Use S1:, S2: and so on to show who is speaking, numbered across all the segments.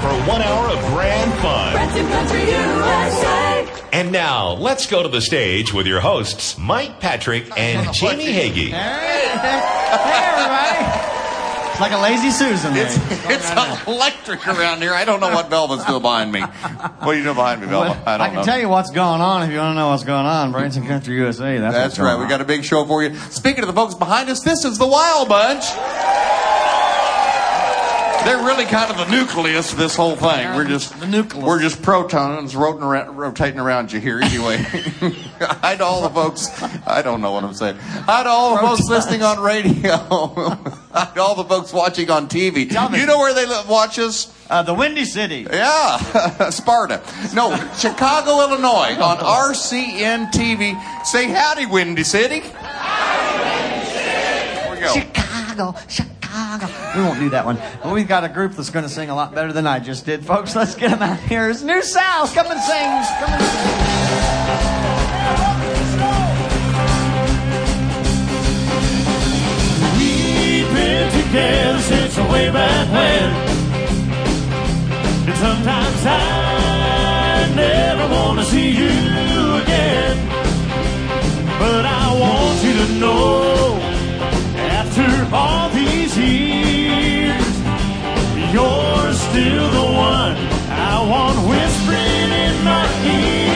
S1: for one hour of grand fun.
S2: Branson Country USA.
S1: And now, let's go to the stage with your hosts, Mike Patrick and Jamie Hagee.
S3: Hey, everybody. It's like a lazy Susan.
S4: It's, it's electric around here. I don't know what Velva's doing behind me. What are you doing behind me, Velva? I don't
S3: can
S4: know.
S3: tell you what's going on if you want to know what's going on. Branson Country USA. That's,
S4: That's
S3: what's going
S4: right. We got a big show for you. Speaking of the folks behind us, this is the Wild Bunch. They're really kind of the nucleus of this whole thing. We're just
S3: The nucleus.
S4: We're just protons rotating around, rotating around you here. Anyway, hi to all the folks. I don't know what I'm saying. Hi to all the folks listening on radio. hi to all the folks watching on TV.
S3: Television.
S4: You know where they watch us?
S3: Uh, the Windy City.
S4: Yeah, Sparta. No, Chicago, Illinois, on RCN TV. Say howdy, Windy City. Here we go.
S3: Chicago, Chicago. We won't do that one. But we've got a group that's going to sing a lot better than I just did, folks. Let's get them out here. It's New South. Come and sing. Come and sing.
S5: We've been together since way back when. And sometimes I never want to see you again. But I want you to know, after all these years, you're still the one I want whispering in my ear.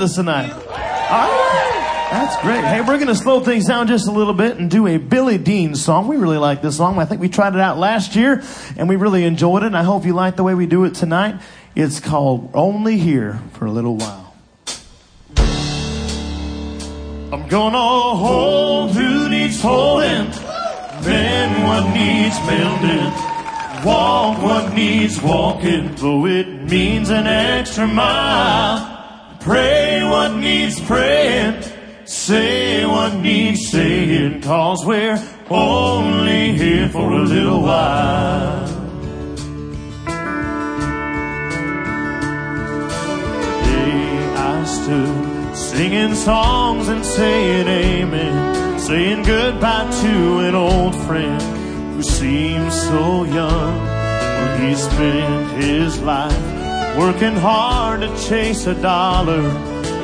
S5: Us tonight. All right. That's great. Hey, we're going to slow things down just a little bit and do a Billy Dean song. We really like this song. I think we tried it out last year and we really enjoyed it. And I hope you like the way we do it tonight. It's called Only Here for a Little While. I'm gonna hold who needs holding, mend what needs mending, walk what needs walking, though it means an extra mile. Pray what needs praying, say what needs saying, cause we're only here for a little while. I stood singing songs and saying amen, saying goodbye to an old friend who seemed so young when he spent his life working hard to chase a dollar,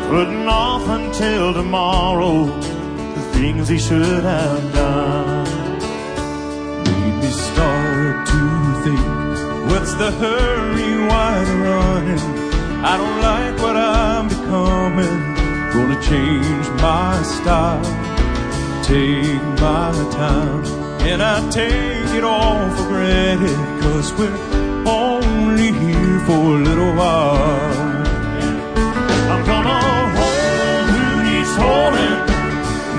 S5: putting off until tomorrow the things he should have done. Made me start to think, what's the hurry, why the running? I don't like what I'm becoming. Gonna change my style, take my time, and I take it all for granted, cause we're only here for a little while. I'm gonna hold who needs holding,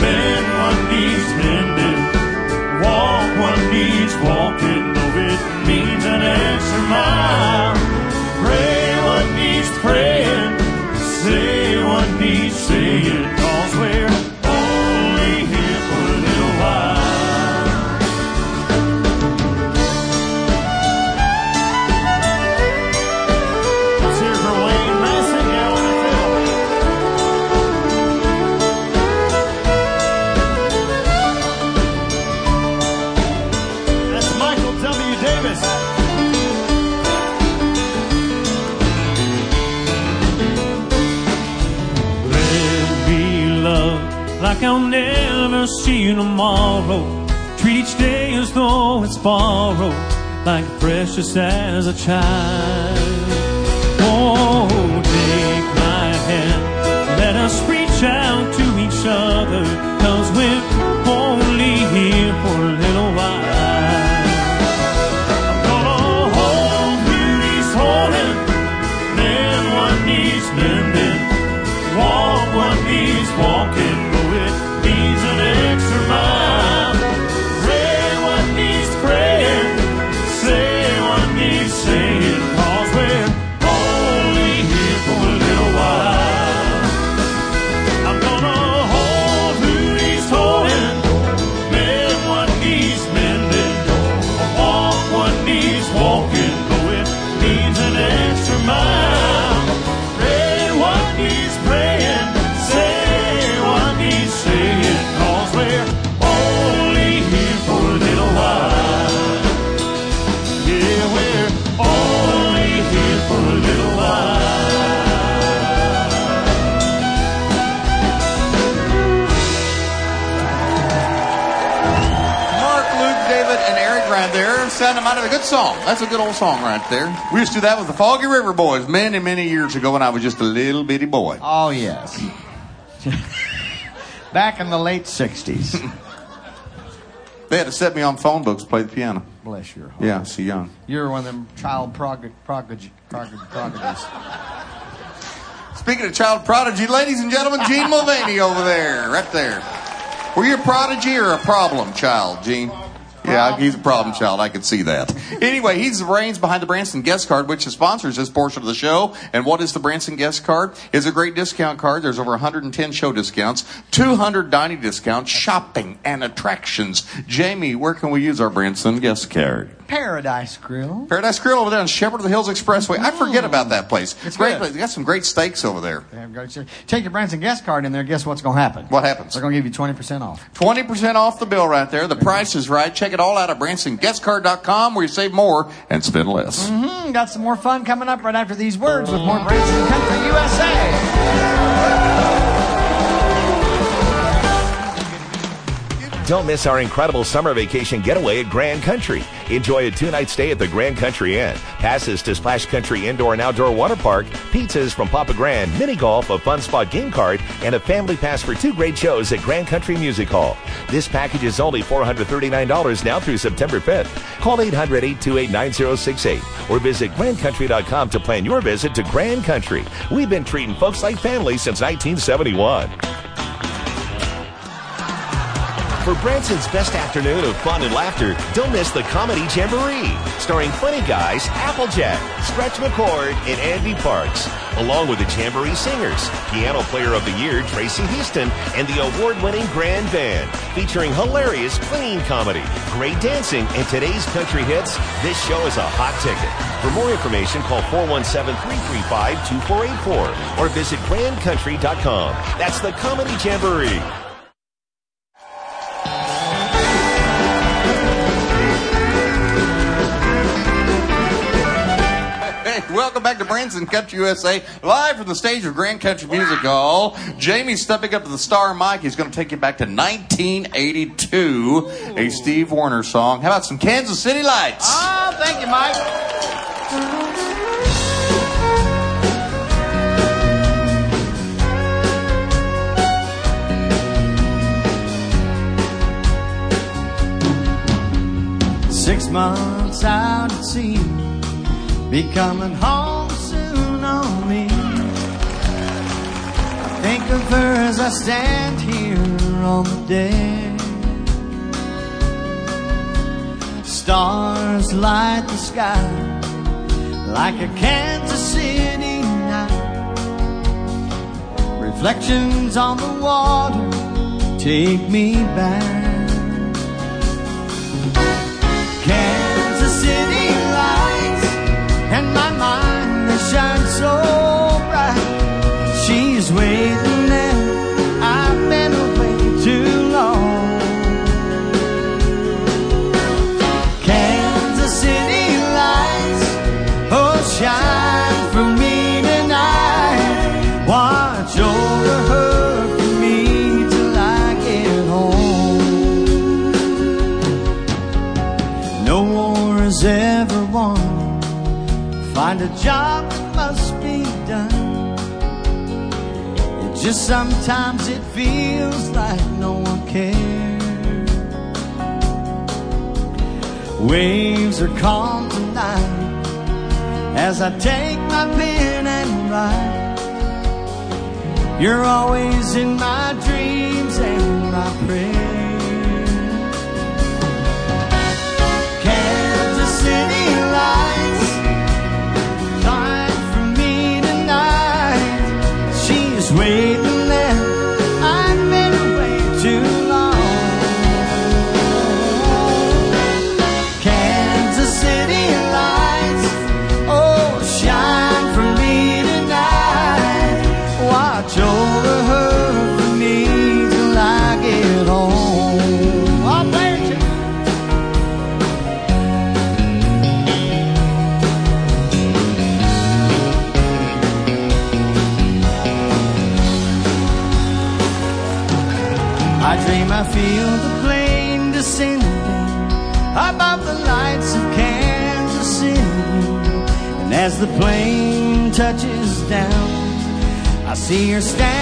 S5: mend what needs mending, walk what needs walking, though it means an extra mile. Precious as a child.
S4: Good song. That's a good old song right there. We used to do that with the Foggy River Boys many, many years ago when I was just a little bitty boy.
S3: Oh, yes. Back in the late 60s.
S4: They had to set me on phone books to play the piano.
S3: Bless your heart.
S4: Yeah, so young.
S3: You're one of them child prog- prodigies.
S4: Speaking of child prodigy, ladies and gentlemen, Gene Mulvaney over there, right there. Were you a prodigy or a problem child, Gene? Yeah, he's a problem child. I can see that. Anyway, he's the brains behind the Branson Guest Card, which sponsors this portion of the show. And what is the Branson Guest Card? It's a great discount card. There's over 110 show discounts, 200 dining discounts, shopping, and attractions. Jamie, where can we use our Branson Guest Card?
S3: Paradise Grill.
S4: Paradise Grill over there on Shepherd of the Hills Expressway. I forget about that place.
S3: It's
S4: great
S3: good.
S4: place. They got some great steaks over there.
S3: They have great stuff. Take your Branson guest card in there. Guess what's going to happen?
S4: What happens?
S3: They're going to give you 20% off.
S4: 20% off the bill right there. The price is right. Check it all out at BransonGuestCard.com where you save more and spend less.
S3: Hmm, got some more fun coming up right after these words with more Branson Country USA.
S6: Don't miss our incredible summer vacation getaway at Grand Country. Enjoy a two-night stay at the Grand Country Inn. Passes to Splash Country Indoor and Outdoor Water Park, pizzas from Papa Grand, mini golf, a fun spot game card, and a family pass for two great shows at Grand Country Music Hall. This package is only $439 now through September 5th. Call 800-828-9068 or visit grandcountry.com to plan your visit to Grand Country. We've been treating folks like family since 1971. For Branson's best afternoon of fun and laughter, don't miss the Comedy Jamboree, starring funny guys Applejack, Stretch McCord, and Andy Parks, along with the Jamboree singers, piano player of the year Tracy Houston, and the award-winning Grand Band, featuring hilarious clean comedy, great dancing, and today's country hits. This show is a hot ticket. For more information, call 417-335-2484 or visit grandcountry.com. That's the Comedy Jamboree.
S4: Back to Branson Country USA, live from the stage of Grand Country Music Hall. Jamie's stepping up to the star mic. He's going to take you back to 1982, a Steve Wariner song. How about some Kansas City Lights?
S3: Oh, thank you, Mike. Six months out at sea, be coming home think of her as I stand here on the deck. Stars light the sky like a Kansas City night. Reflections on the water take me back. Just sometimes it feels like no one cares. Waves are calm tonight as I take my pen and write. You're always in my dreams and my prayers. See her standing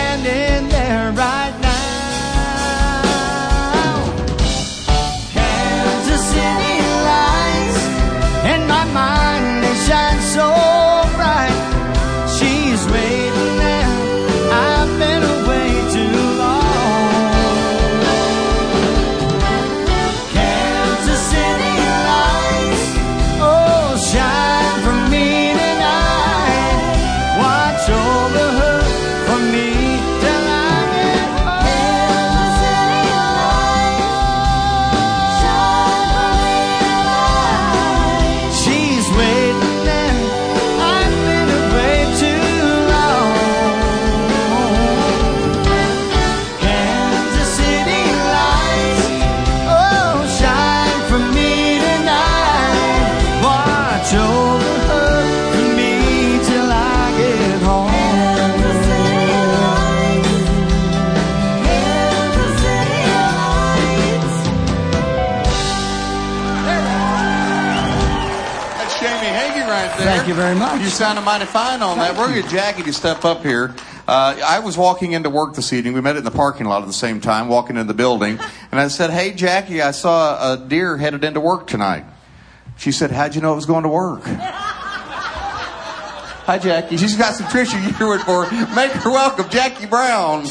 S3: very much.
S4: You sounded mighty fine on that. We're going to Jackie to step up here. Uh, I was walking into work this evening. We met in the parking lot at the same time, walking in the building. And I said, Hey, Jackie, I saw a deer headed into work tonight. She said, How'd you know it was going to work? Hi, Jackie. She's got some Trisha Yearwood for her. Make her welcome, Jackie Brown.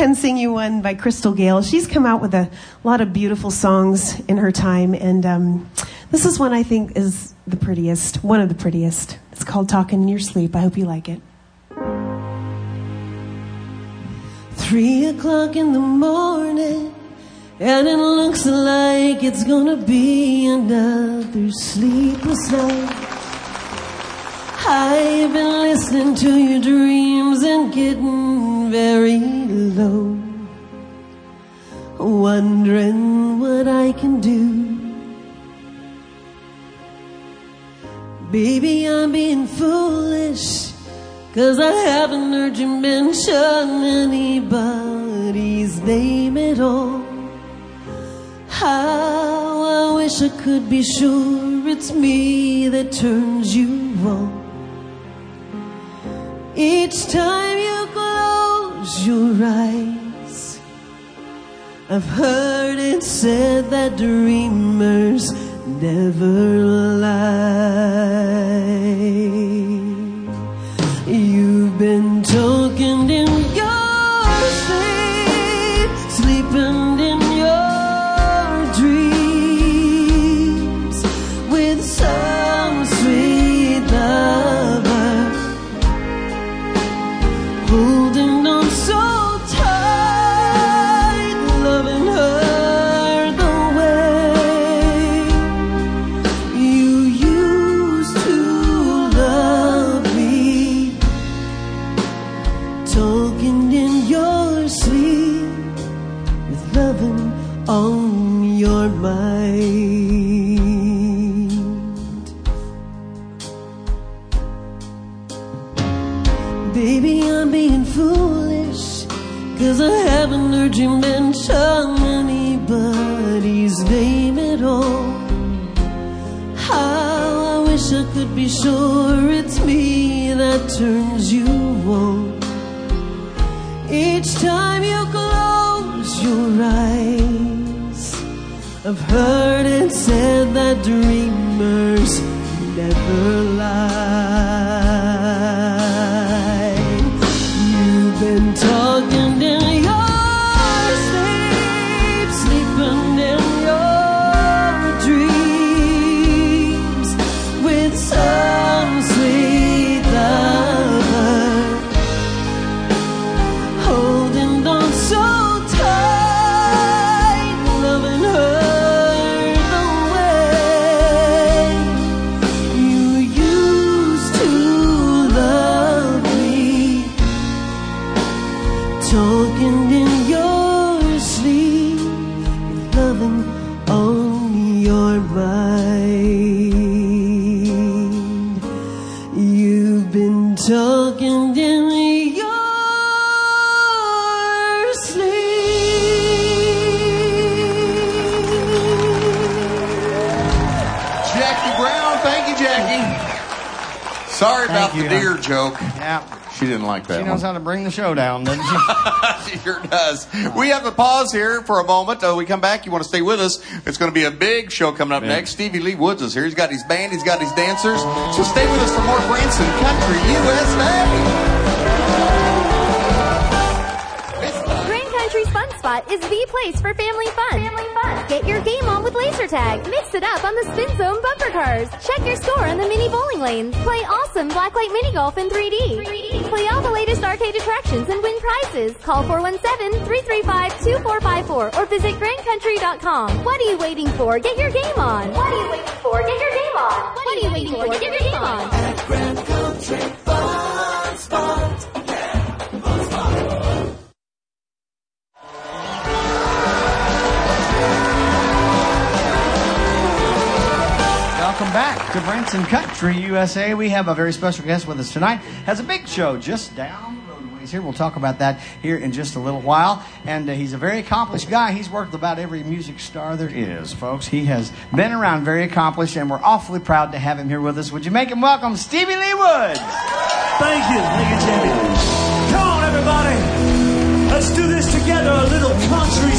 S2: And
S7: sing you one by Crystal Gayle. She's come out with a lot of beautiful songs in her time, and um, this is one I think is the prettiest, one of the prettiest. It's called Talking in Your Sleep. I hope you like it. Three o'clock in the morning, and it looks like it's gonna be another sleepless night. I've been listening to your dreams and getting very low, wondering what I can do. Baby, I'm being foolish, cause I haven't heard you mention anybody's name at all. How I wish I could be sure it's me that turns you on. Each time you close your eyes, I've heard it said that dreamers never lie. Each time you close your eyes, I've heard it said that dreamers never lie.
S4: About
S3: you,
S4: the deer joke.
S3: Yeah.
S4: She didn't like that
S3: She knows
S4: one.
S3: how to bring the show down, doesn't she?
S4: she sure does. We have a pause here for a moment. Uh, we come back. You want to stay with us? It's going to be a big show coming up next. Stevie Lee Woods is here. He's got his band. He's got his dancers. So stay with us for more Branson Country USA.
S8: Country's Fun Spot is the place for family fun. Family fun. Get your game on with laser tag. Mix it up on the Spin Zone bumper cars. Check your score on the mini bowling lanes. Play awesome blacklight mini golf in 3D. 3D. Play all the latest arcade attractions and win prizes. Call 417-335-2454 or visit grandcountry.com. What are you waiting for? Get your game on. What are you waiting for? Get your game on. What are you waiting for? Get your game on.
S3: Welcome back to Branson Country USA. We have a very special guest with us tonight. Has a big show just down the road ways here. We'll talk about that here in just a little while. And uh, he's a very accomplished guy. He's worked with about every music star there is, folks. He has been around, very accomplished, and we're awfully proud to have him here with us. Would you make him welcome Stevie Lee Woods?
S5: Thank you. Thank you, Jamie. Come on, everybody. Let's do this together. A little country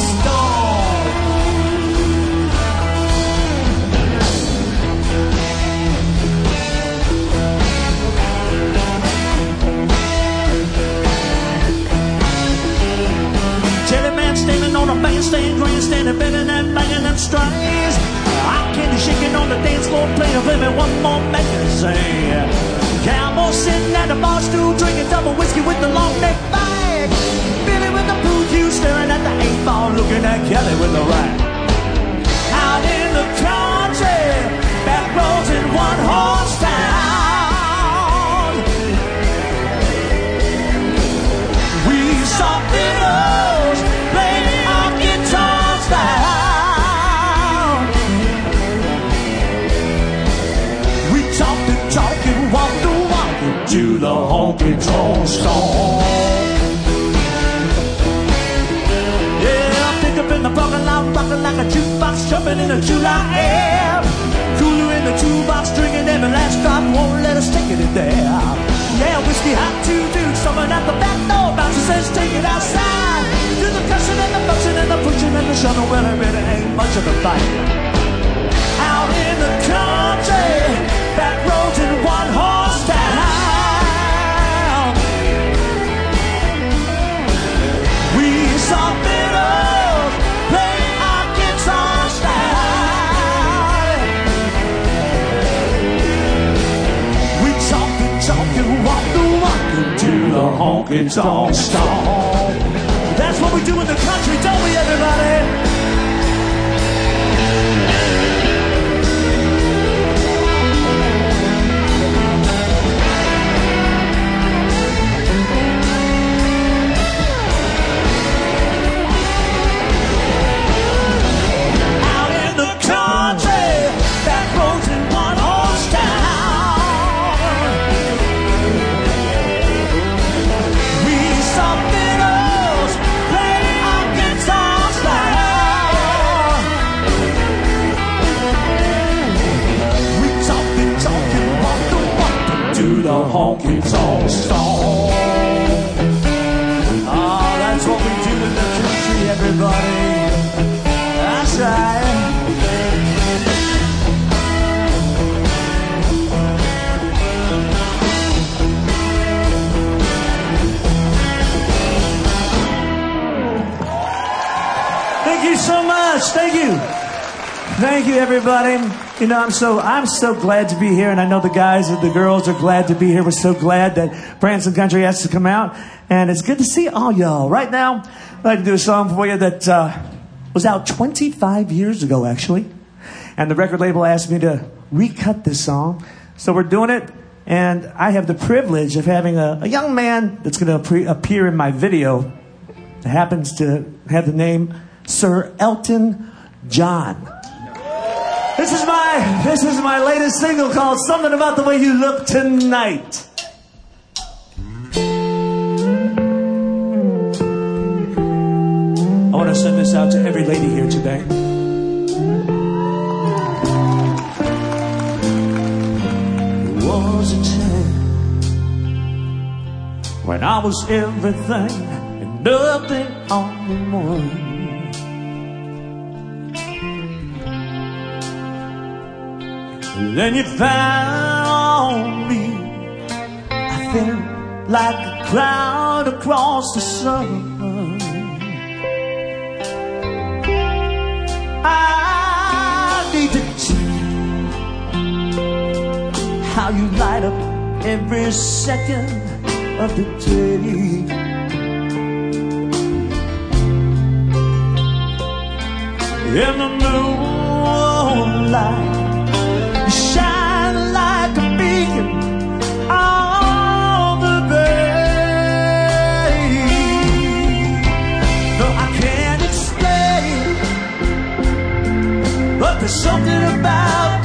S5: standing on a bandstand, grandstand, and banging and banging and
S9: strings. I can't be shaking on the dance floor, play a baby one more magazine. Yeah, I'm sitting at the bar stool, drinking double whiskey with the long neck bag. Billy with the blue hue, staring at the eight ball, looking store. Yeah, I pick up in the parking lot, rocking like a jukebox, jumping in the July air. Cooler in the toolbox, drinking every last drop, won't let us take it in there. Yeah, whiskey hot two dudes, someone at the back door, bouncer says take it outside. Do the cussing and the fussing and the pushing and the shoving, well, it really ain't much of a fight. Out in the country, back roads in one horse town. Honky tonk store. That's what we do in the country, don't we, everybody? Thank you, everybody. You know, I'm so I'm so glad to be here, and I know the guys and the girls are glad to be here. We're so glad that Branson Country has to come out, and it's good to see all y'all. Right now, I'd like to do a song for you that uh, was out 25 years ago, actually, and the record label asked me to recut this song, so we're doing it. And I have the privilege of having a, a young man that's going to appear in my video that happens to have the name Sir Elton John. This is my this is my latest single called Something About the Way You Look Tonight. I want to send this out to every lady here today. There was a time when I was everything and nothing all in one. Then you found me. I felt like a cloud across the sun. I needed to see how you light up every second of the day. In the moonlight, something about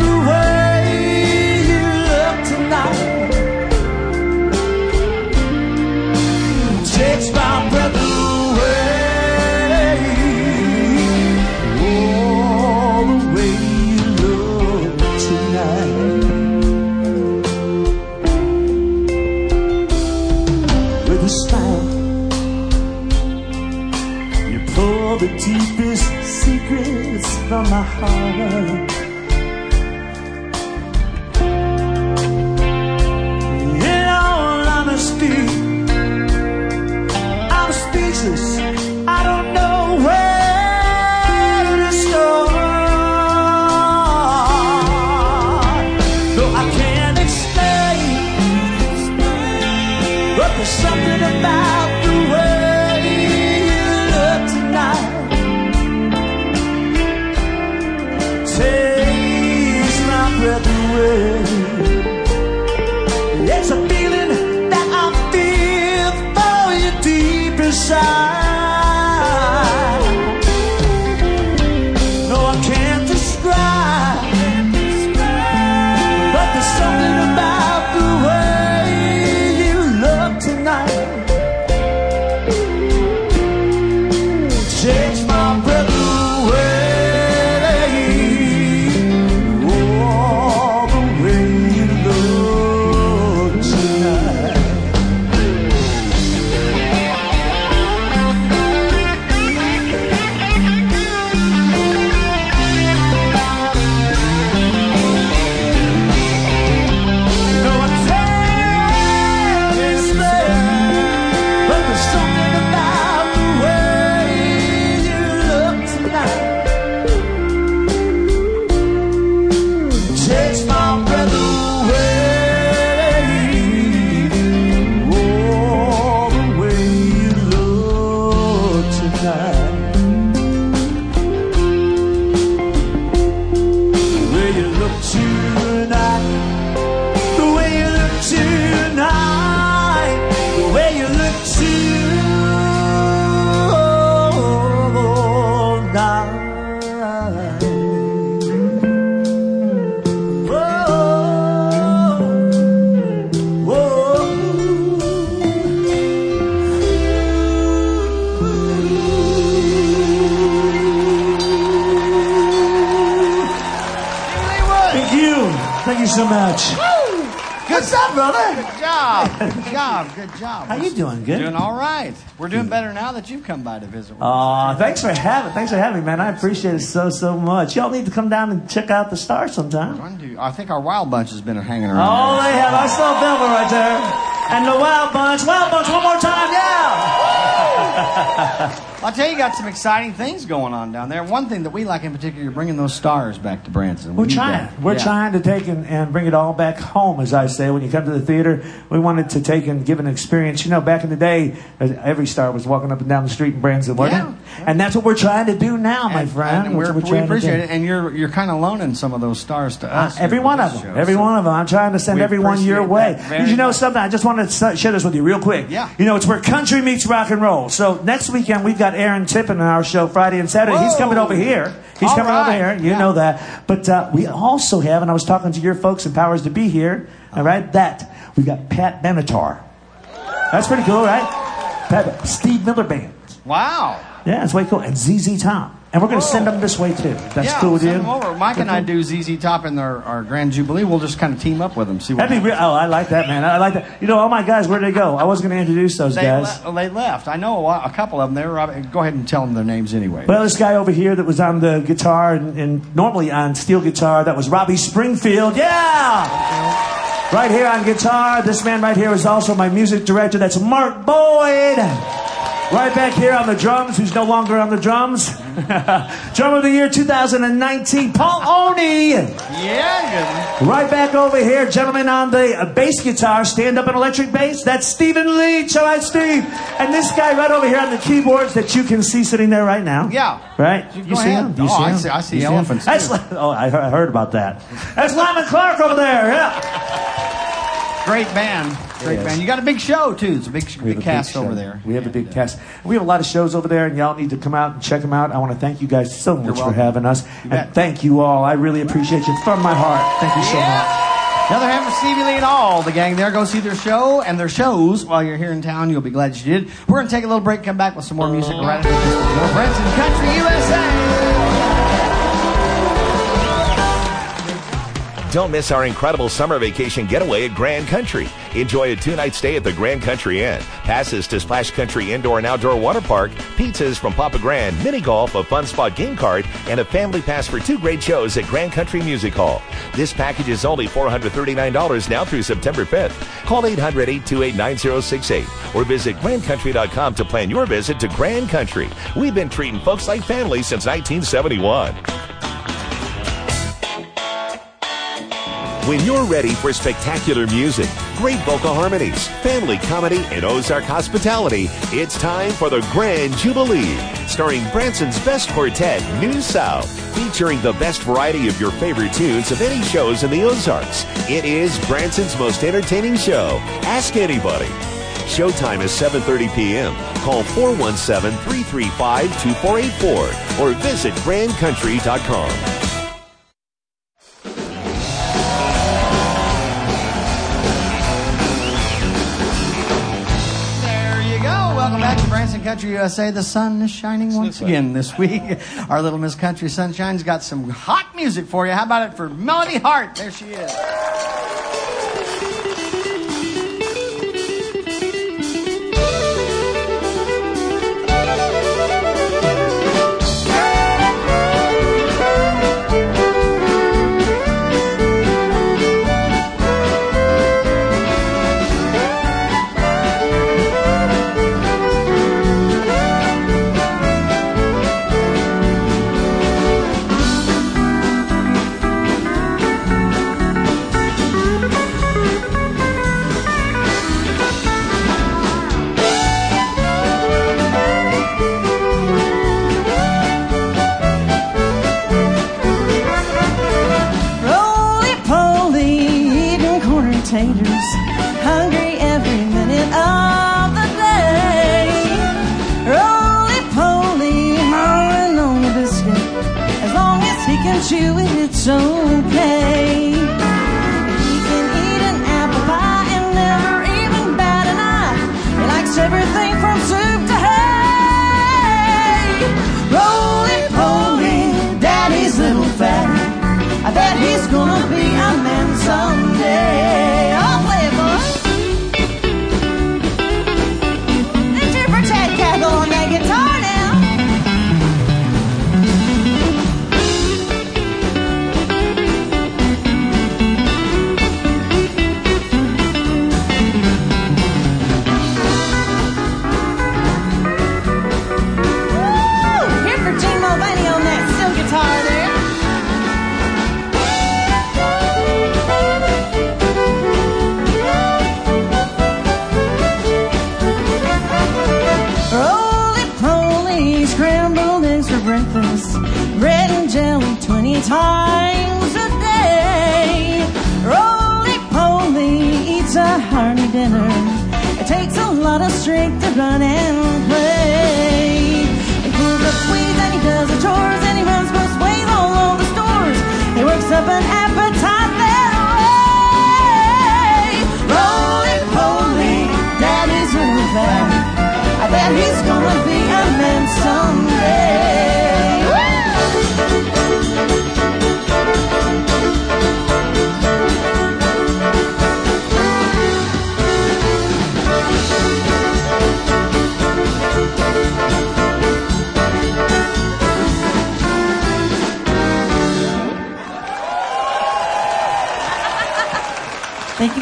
S9: from my heart.
S3: Job.
S9: How you doing? Good.
S3: Doing all right. We're doing better now that you've come by to visit.
S9: Aw, thanks for having, thanks for having me, man. I appreciate it so, so much. Y'all need to come down and check out the star sometime.
S3: One, two- I think our wild bunch has been hanging around.
S9: Oh, they have. I saw Velma right there. And the Wild Bunch. Wild Bunch, one more time, yeah.
S3: I'll tell you, you got some exciting things going on down there. One thing that we like in particular, you're bringing those stars back to Branson. We
S9: We're
S3: need
S9: trying.
S3: that.
S9: We're
S3: Yeah.
S9: trying to take and, and bring it all back home, as I say. When you come to the theater, we wanted to take and give an experience. You know, back in the day, every star was walking up and down the street in Branson, wasn't
S3: Yeah,
S9: it? And that's what we're trying to do now, my
S3: And-
S9: friend.
S3: and we appreciate it. And you're you're kind of loaning some of those stars to
S9: Uh,
S3: us.
S9: every one of them.
S3: show.
S9: Every
S3: So
S9: one of them. I'm trying to send everyone your way. you know
S3: much.
S9: something? I just wanted to share this with you real quick.
S3: Yeah.
S9: You know, it's where country meets rock and roll. So next weekend we've got Aaron Tippin on our show Friday and Saturday. He's coming over here. He's
S3: All
S9: coming over here. You
S3: Yeah.
S9: know that. But uh, we also have, and I was talking to your folks and Powers to Be here. All right, that we got Pat Benatar. That's pretty cool, right? Pat, Steve Miller Band.
S3: Wow.
S9: Yeah, it's way cool. And ZZ Top. And we're going to send them this way too. That's
S3: yeah,
S9: cool with you.
S3: send them over. Mike and I do ZZ Top in our, our Grand Jubilee. We'll just kind of team up with them. See what
S9: That'd be real. Oh, I like that, man. I like that. You know, all my guys, where'd they go? I wasn't going to introduce those
S3: They,
S9: guys.
S3: le- they left. I know a, a couple of them. They were. Go ahead and tell them their names anyway.
S9: Well, this guy over here that was on the guitar and, and normally on steel guitar, that was Robbie Springfield. Yeah! Right here on guitar. This man right here is also my music director. That's Mark Boyd. Right back here on the drums, who's no longer on the drums. Drummer of the year 2019, Paul Oni.
S3: yeah, good.
S9: Right back over here, gentlemen on the uh, bass guitar, stand up and electric bass. That's Stephen Leach. All right, Steve. And this guy right over here on the keyboards that you can see sitting there right now.
S3: Yeah.
S9: Right?
S3: You
S9: You, see
S3: ahead.
S9: him? You
S3: Oh,
S9: see
S3: I
S9: him?
S3: see- I see elephants,
S9: That's oh, I heard, I heard about that. That's Lyman Clark over there. Yeah.
S3: Great band. Great band. You got a big show too. It's a big, big cast
S9: show.
S3: over there.
S9: We have a big uh, cast. We have a lot of shows over there, and y'all need to come out and check them out. I want to thank you guys so much for having us, and
S3: bet.
S9: thank you all. I really appreciate you from my heart. Thank you so much.
S3: Another hand for Stevie Lee and all the gang there. Go see their show and their shows while you're here in town. You'll be glad you did. We're going to take a little break, come back with some more music right after this. More Branson Country USA.
S6: Don't miss our incredible summer vacation getaway at Grand Country. Enjoy a two-night stay at the Grand Country Inn. Passes to Splash Country Indoor and Outdoor Water Park, pizzas from Papa Grand, mini golf, a fun spot game card, and a family pass for two great shows at Grand Country Music Hall. This package is only $439 now through September 5th. Call 800-828-9068 or visit grandcountry.com to plan your visit to Grand Country. We've been treating folks like family since 1971. When you're ready for spectacular music, great vocal harmonies, family comedy, and Ozark hospitality, it's time for the Grand Jubilee, starring Branson's best quartet, New South, featuring the best variety of your favorite tunes of any shows in the Ozarks. It is Branson's most entertaining show. Ask anybody. Showtime is 7:30 p.m. Call 417-335-2484 or visit grandcountry.com.
S3: Back Country USA. The sun is shining once again this week. Our little Miss Country Sunshine's got some hot music for you. How about it for Melody Hart? There she is.
S10: Strength to run and play. He pulls up weeds and he does the chores and he runs most ways all over the stores. He works up an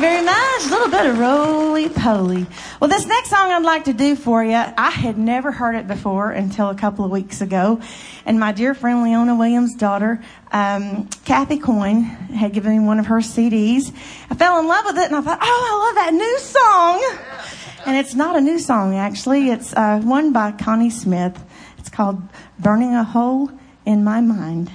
S10: very much. A little bit of roly poly. Well, this next song I'd like to do for you, I had never heard it before until a couple of weeks ago. And my dear friend Leona Williams' daughter, um, Kathy Coyne, had given me one of her CDs. I fell in love with it and I thought, oh, I love that new song. And it's not a new song, actually. It's uh, one by Connie Smith. It's called Burning a Hole in My Mind.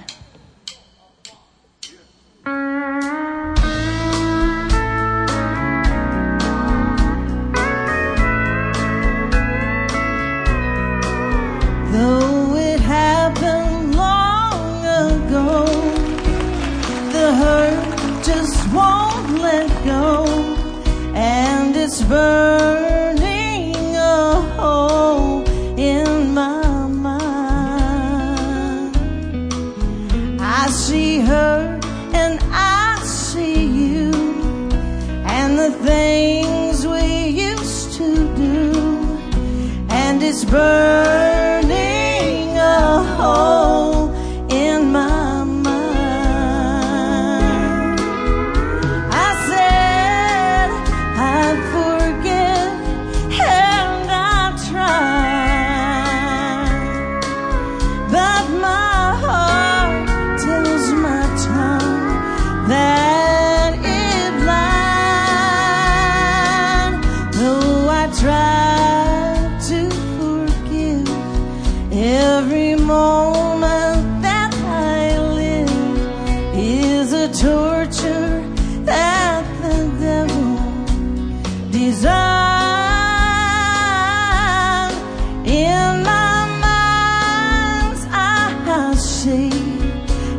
S10: See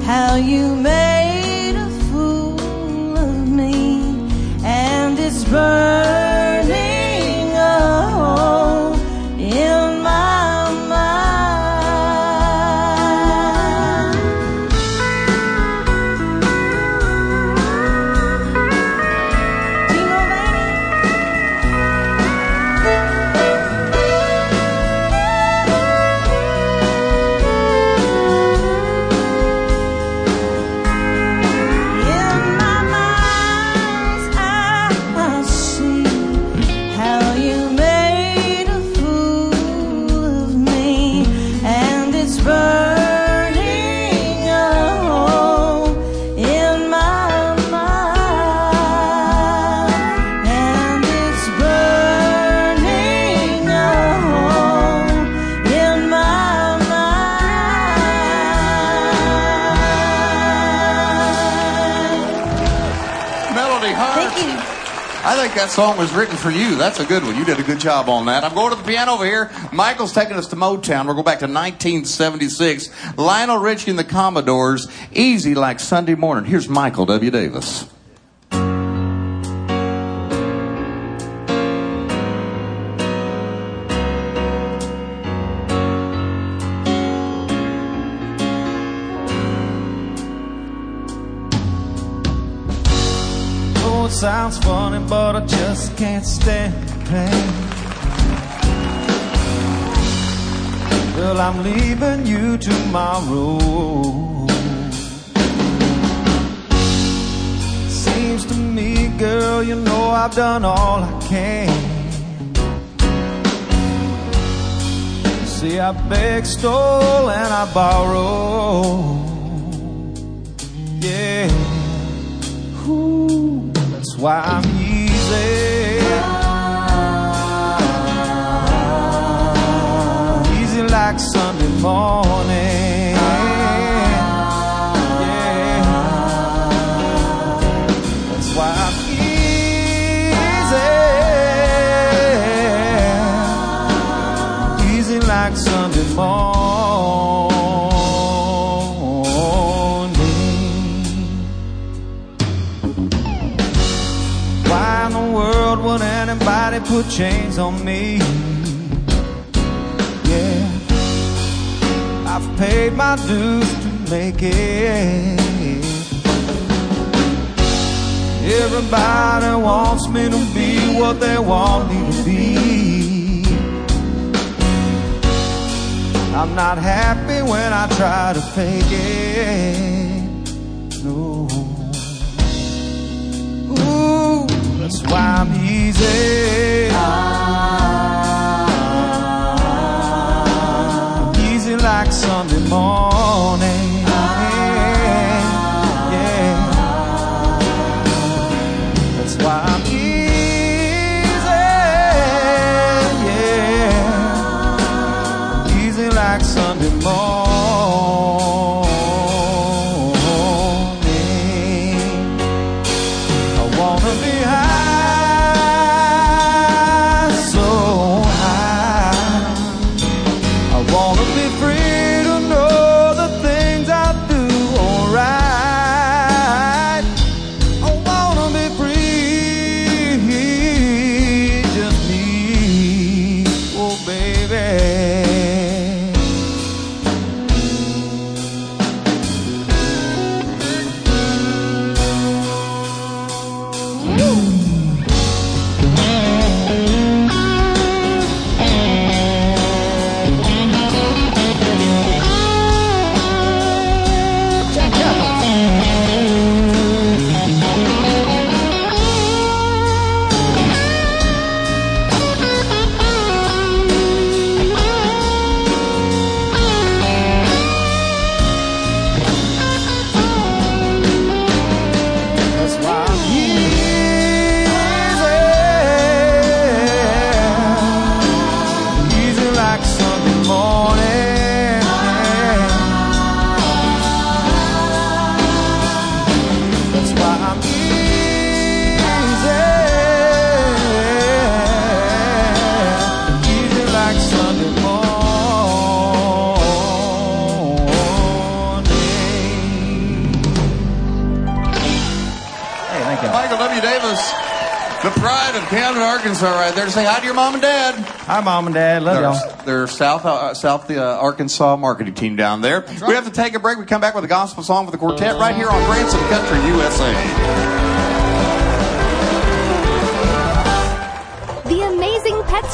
S10: how you made a fool of me, and it's burning
S4: that song was written for you. That's a good one. You did a good job on that. I'm going to the piano over here. Michael's taking us to Motown. We're going back to 1976. Lionel Richie and the Commodores. Easy like Sunday morning. Here's Michael W. Davis.
S11: It sounds funny, but I just can't stand the pain. Well, I'm leaving you tomorrow. Seems to me, girl, you know I've done all I can. See, I beg, stole, and I borrow. Yeah. Why I'm easy. Easy like Sunday morning. Yeah. That's why I'm easy. Easy like Sunday morning. Anybody put chains on me? Yeah, I've paid my dues to make it. Everybody wants me to be what they want me to be. I'm not happy when I try to fake it. No. Ooh, that's why I'm easy.
S4: Arkansas, right there to say hi to your mom and dad.
S10: Hi, mom and dad. Love y'all.
S4: They're, they're South uh, South uh, Arkansas marketing team down there. We have to take a break. We come back with a gospel song for the quartet right here on Branson Country USA.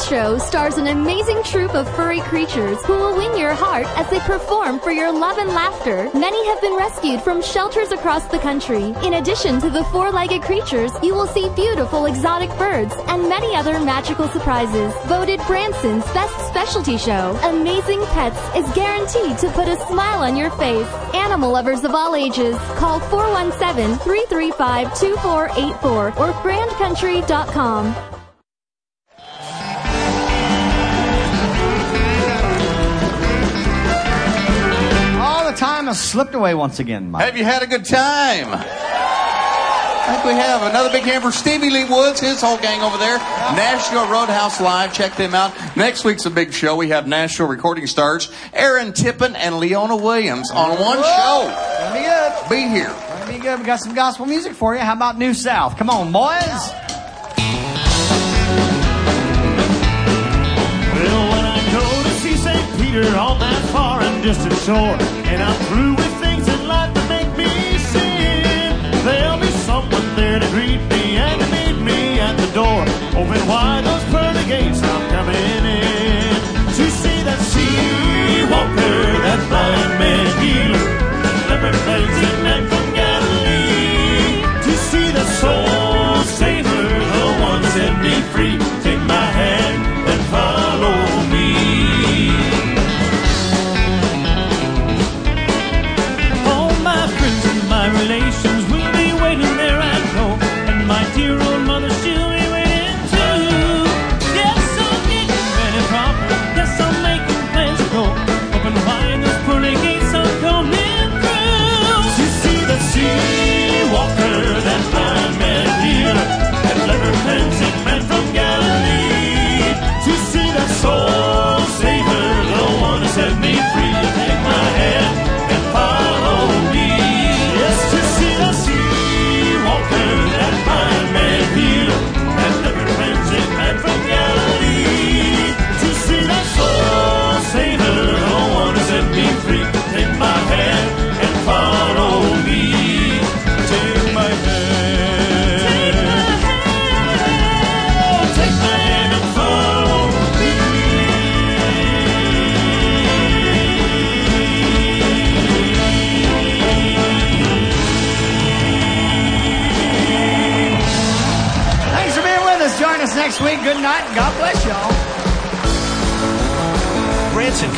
S8: Show stars an amazing troupe of furry creatures who will win your heart as they perform for your love and laughter. Many have been rescued from shelters across the country. In addition to the four-legged creatures, you will see beautiful exotic birds and many other magical surprises. Voted Branson's best specialty show, Amazing Pets is guaranteed to put a smile on your face. Animal lovers of all ages, call 417-335-2484 or grandcountry.com.
S10: time has slipped away once again, Mike.
S4: Have you had a good time? I think we have. Another big hand for Stevie Lee Woods, his whole gang over there. Nashville Roadhouse Live. Check them out. Next week's a big show. We have Nashville recording stars Aaron Tippin and Leona Williams on one show.
S10: Be
S4: here.
S10: Be good. We got some gospel music for you. How about New South? Come on, boys.
S5: Peter on that far and distant shore, and I'm through with things in life that make me sin, there'll be someone there to greet me and to meet me at the door. Open wide those pearly gates, I'm coming in to see that sea walker, that blind man healer, that faced man from Galilee. To see the soul saver, the one set me free.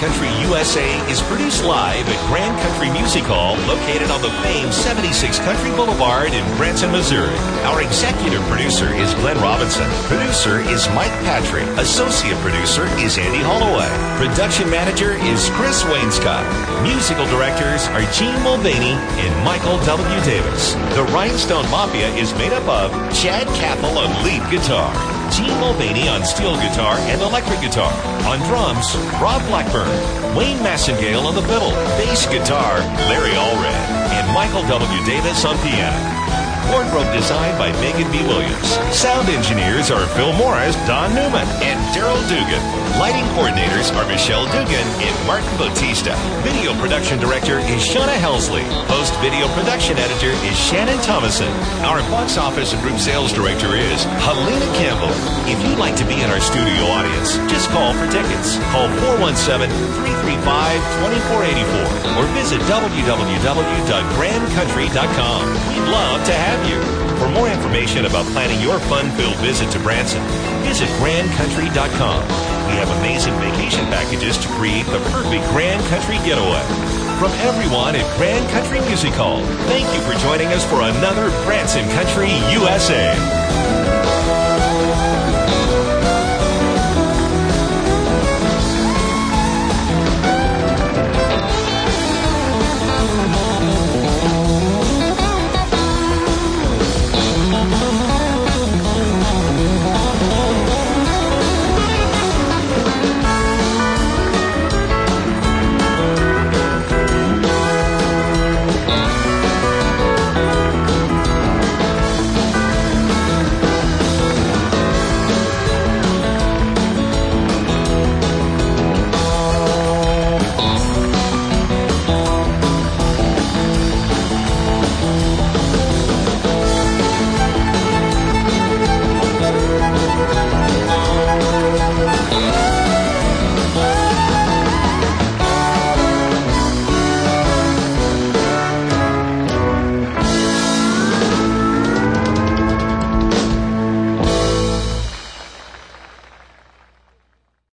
S6: Country USA is produced live at Grand Country Music Hall, located on the famed 76 Country Boulevard in Branson, Missouri. Our executive producer is Glenn Robinson. Producer is Mike Patrick. Associate producer is Andy Holloway. Production manager is Chris Wainscott. Musical directors are Gene Mulvaney and Michael W. Davis. The Rhinestone Mafia is made up of Chad Cathell on lead guitar. Gene Mulvaney on steel guitar and electric guitar. On drums, Rob Blackburn. Wayne Massengale on the fiddle. Bass guitar, Larry Allred. And Michael W. Davis on piano. Wardrobe design by Megan B. Williams. Sound engineers are Phil Morris, Don Newman, and Daryl Dugan. Lighting coordinators are Michelle Dugan and Martin Bautista. Video production director is Shauna Helsley. Post video production editor is Shannon Thomason. Our box office and group sales director is Helena Campbell. If you'd like to be in our studio audience, just call for tickets. Call 417-335-2484 or visit www.grandcountry.com. We'd love to have you. For more information about planning your fun-filled visit to Branson, visit grandcountry.com. We have amazing vacation packages to create the perfect Grand Country getaway. From everyone at Grand Country Music Hall, thank you for joining us for another Branson Country USA.